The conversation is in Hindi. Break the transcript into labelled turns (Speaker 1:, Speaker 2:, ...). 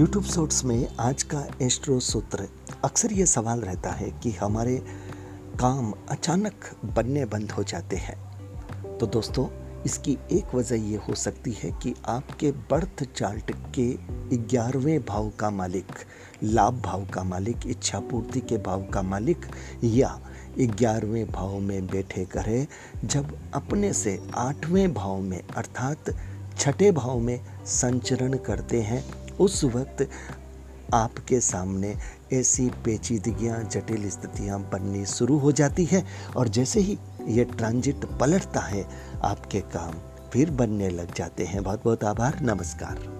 Speaker 1: यूट्यूब शॉर्ट्स में आज का एस्ट्रो सूत्र अक्सर ये सवाल रहता है कि हमारे काम अचानक बनने बंद हो जाते हैं। तो दोस्तों, इसकी एक वजह ये हो सकती है कि आपके बर्थ चार्ट के ग्यारहवें भाव का मालिक, लाभ भाव का मालिक, इच्छा पूर्ति के भाव का मालिक या ग्यारहवें भाव में बैठे करे, जब अपने से आठवें भाव में, अर्थात छठे भाव में संचरण करते हैं उस वक्त आपके सामने ऐसी पेचीदगियाँ, जटिल स्थितियाँ बननी शुरू हो जाती है और जैसे ही ये ट्रांजिट पलटता है, आपके काम फिर बनने लग जाते हैं। बहुत बहुत आभार, नमस्कार।